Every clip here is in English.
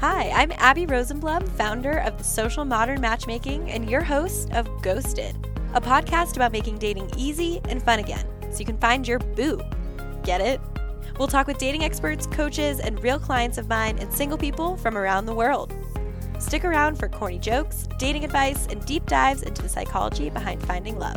Hi, I'm Abby Rosenblum, founder of the Social Modern Matchmaking and your host of Ghosted, a podcast about making dating easy and fun again so you can find your boo. Get it? We'll talk with dating experts, coaches, and real clients of mine and single people from around the world. Stick around for corny jokes, dating advice, and deep dives into the psychology behind finding love.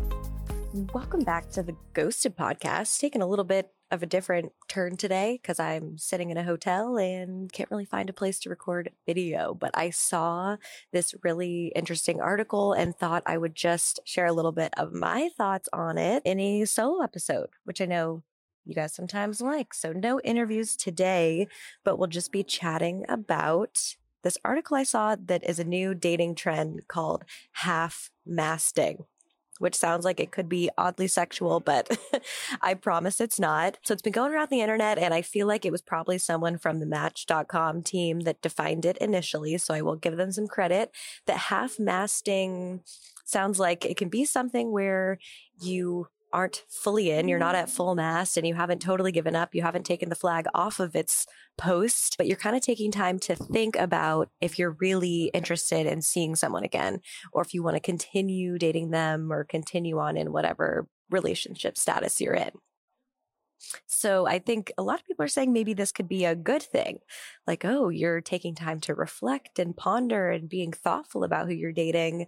Welcome back to the Ghosted podcast. Taking a little bit of a different turn today because I'm sitting in a hotel and can't really find a place to record video. But I saw this really interesting article and thought I would just share a little bit of my thoughts on it in a solo episode, which I know you guys sometimes like. So, no interviews today, but we'll just be chatting about this article I saw that is a new dating trend called half masting which sounds like it could be oddly sexual, but I promise it's not. So it's been going around the internet, and I feel like it was probably someone from the Match.com team that defined it initially. So I will give them some credit. That half masting sounds like it can be something where you aren't fully in, you're not mm. at full mast and you haven't totally given up, you haven't taken the flag off of its post, but you're kind of taking time to think about if you're really interested in seeing someone again, or if you want to continue dating them or continue on in whatever relationship status you're in. So I think a lot of people are saying maybe this could be a good thing. Like, oh, you're taking time to reflect and ponder and being thoughtful about who you're dating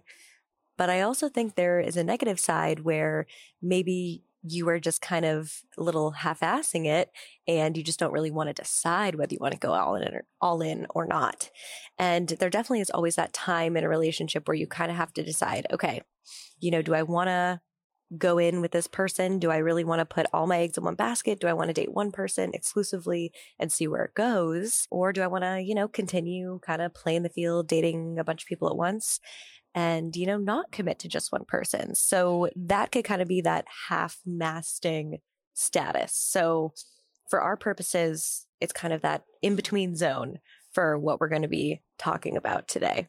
but I also think there is a negative side where maybe you are just kind of a little half-assing it and you just don't really want to decide whether you want to go all in or all in or not. And there definitely is always that time in a relationship where you kind of have to decide, okay, you know, do I want to go in with this person? Do I really want to put all my eggs in one basket? Do I want to date one person exclusively and see where it goes? Or do I want to, you know, continue kind of playing the field, dating a bunch of people at once? And, you know, not commit to just one person. So that could kind of be that half masting status. So for our purposes, it's kind of that in between zone for what we're going to be talking about today.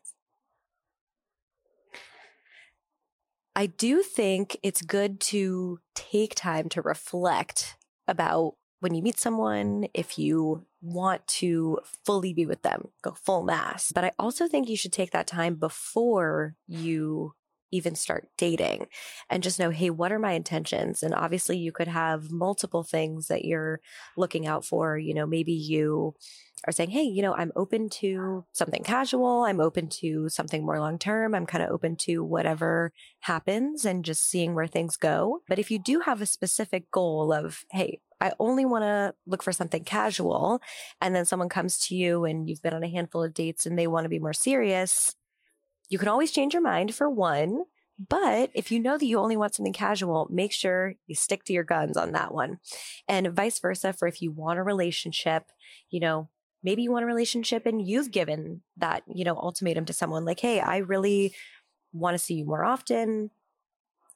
I do think it's good to take time to reflect about when you meet someone, if you want to fully be with them, go full mass. But I also think you should take that time before you even start dating and just know, hey, what are my intentions? And obviously, you could have multiple things that you're looking out for. You know, maybe you are saying, hey, you know, I'm open to something casual. I'm open to something more long term. I'm kind of open to whatever happens and just seeing where things go. But if you do have a specific goal of, hey, I only want to look for something casual. And then someone comes to you and you've been on a handful of dates and they want to be more serious. You can always change your mind for one. But if you know that you only want something casual, make sure you stick to your guns on that one. And vice versa for if you want a relationship, you know, maybe you want a relationship and you've given that, you know, ultimatum to someone like, hey, I really want to see you more often.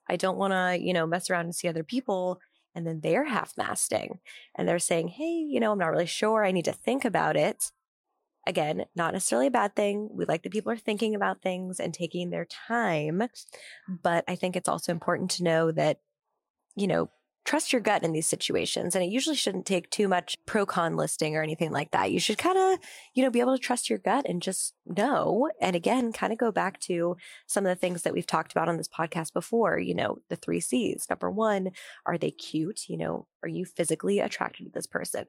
I don't want to, you know, mess around and see other people and then they're half masting and they're saying, Hey, you know, I'm not really sure. I need to think about it. Again, not necessarily a bad thing. We like that people are thinking about things and taking their time. But I think it's also important to know that, you know, trust your gut in these situations. And it usually shouldn't take too much pro con listing or anything like that. You should kind of, you know, be able to trust your gut and just know. And again, kind of go back to some of the things that we've talked about on this podcast before, you know, the three C's. Number one, are they cute? You know, are you physically attracted to this person?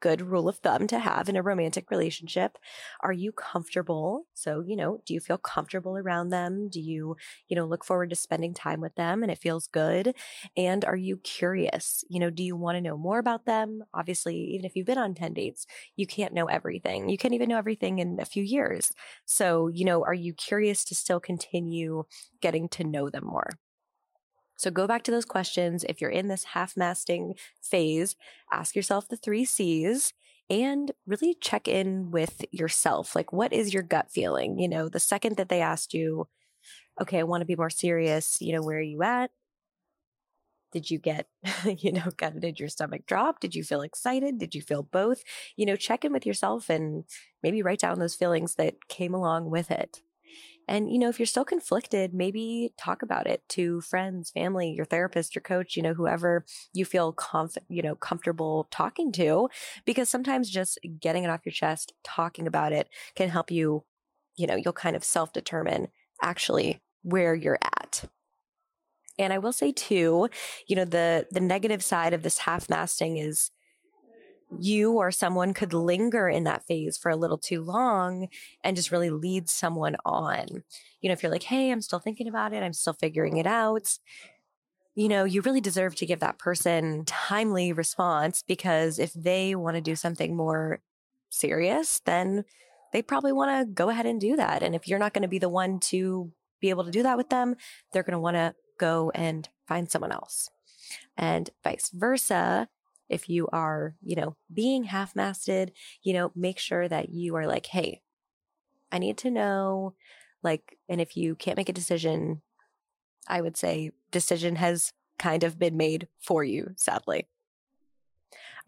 Good rule of thumb to have in a romantic relationship. Are you comfortable? So, you know, do you feel comfortable around them? Do you, you know, look forward to spending time with them and it feels good? And are you curious? You know, do you want to know more about them? Obviously, even if you've been on 10 dates, you can't know everything. You can't even know everything in a few years. So, you know, are you curious to still continue getting to know them more? So go back to those questions. If you're in this half masting phase, ask yourself the three C's and really check in with yourself. Like, what is your gut feeling? You know, the second that they asked you, okay, I want to be more serious, you know, where are you at? Did you get, you know, kind of did your stomach drop? Did you feel excited? Did you feel both? You know, check in with yourself and maybe write down those feelings that came along with it. And, you know, if you're still conflicted, maybe talk about it to friends, family, your therapist, your coach, you know, whoever you feel conf- you know, comfortable talking to, because sometimes just getting it off your chest, talking about it can help you, you know, you'll kind of self determine actually where you're at. And I will say too, you know, the the negative side of this half masting is you or someone could linger in that phase for a little too long and just really lead someone on. You know, if you're like, hey, I'm still thinking about it, I'm still figuring it out, you know, you really deserve to give that person timely response because if they want to do something more serious, then they probably want to go ahead and do that. And if you're not going to be the one to be able to do that with them, they're going to want to go and find someone else. And vice versa, if you are, you know, being half masted, you know, make sure that you are like, hey, I need to know, like, and if you can't make a decision, I would say decision has kind of been made for you, sadly.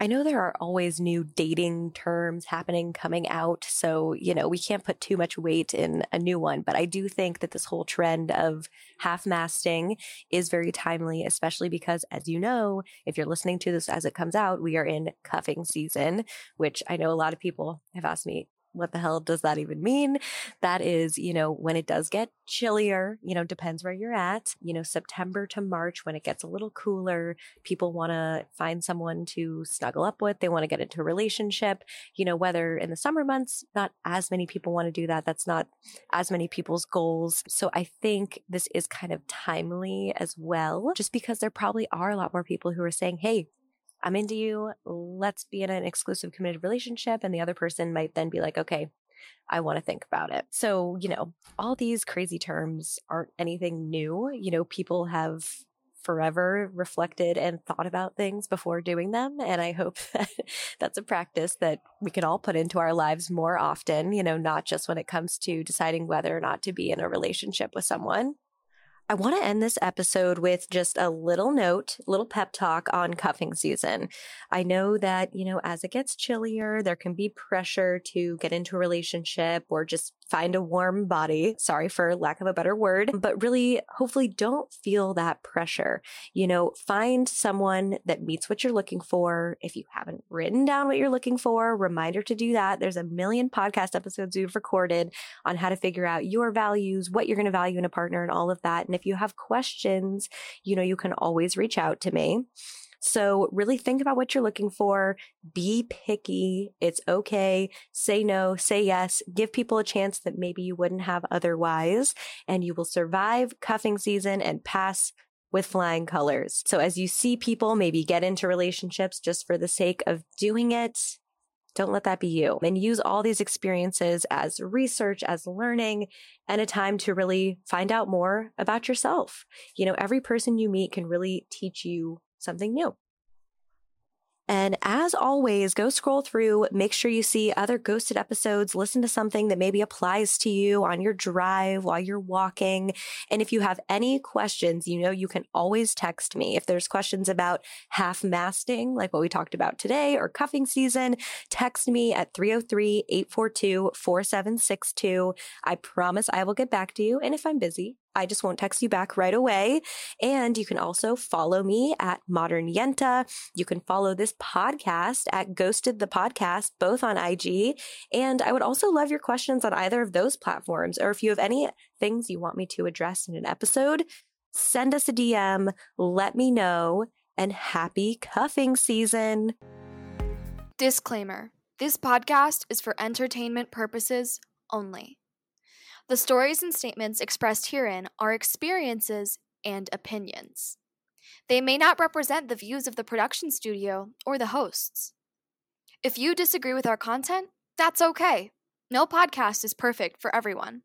I know there are always new dating terms happening, coming out. So, you know, we can't put too much weight in a new one, but I do think that this whole trend of half masting is very timely, especially because, as you know, if you're listening to this as it comes out, we are in cuffing season, which I know a lot of people have asked me, what the hell does that even mean? That is, you know, when it does get chillier, you know, depends where you're at, you know, September to March, when it gets a little cooler, people want to find someone to snuggle up with. They want to get into a relationship, you know, whether in the summer months, not as many people want to do that. That's not as many people's goals. So I think this is kind of timely as well, just because there probably are a lot more people who are saying, Hey, I'm into you. Let's be in an exclusive committed relationship. And the other person might then be like, okay, I want to think about it. So, you know, all these crazy terms aren't anything new. You know, people have forever reflected and thought about things before doing them. And I hope that that's a practice that we can all put into our lives more often, you know, not just when it comes to deciding whether or not to be in a relationship with someone. I want to end this episode with just a little note, little pep talk on cuffing season. I know that, you know, as it gets chillier, there can be pressure to get into a relationship or just find a warm body. Sorry for lack of a better word, but really, hopefully, don't feel that pressure. You know, find someone that meets what you're looking for. If you haven't written down what you're looking for, reminder to do that. There's a million podcast episodes we've recorded on how to figure out your values, what you're going to value in a partner, and all of that. And if you have questions, you know, you can always reach out to me. So really think about what you're looking for. Be picky. It's okay. Say no, say yes. Give people a chance that maybe you wouldn't have otherwise, and you will survive cuffing season and pass with flying colors. So as you see people maybe get into relationships just for the sake of doing it, don't let that be you. And use all these experiences as research, as learning, and a time to really find out more about yourself. You know, every person you meet can really teach you something new. And as always, go scroll through, make sure you see other ghosted episodes, listen to something that maybe applies to you on your drive while you're walking. And if you have any questions, you know, you can always text me. If there's questions about half masting, like what we talked about today, or cuffing season, text me at 303 842 4762. I promise I will get back to you. And if I'm busy, I just won't text you back right away. And you can also follow me at Modern Yenta. You can follow this podcast at Ghosted the Podcast, both on IG. And I would also love your questions on either of those platforms. Or if you have any things you want me to address in an episode, send us a DM, let me know, and happy cuffing season. Disclaimer This podcast is for entertainment purposes only. The stories and statements expressed herein are experiences and opinions. They may not represent the views of the production studio or the hosts. If you disagree with our content, that's okay. No podcast is perfect for everyone.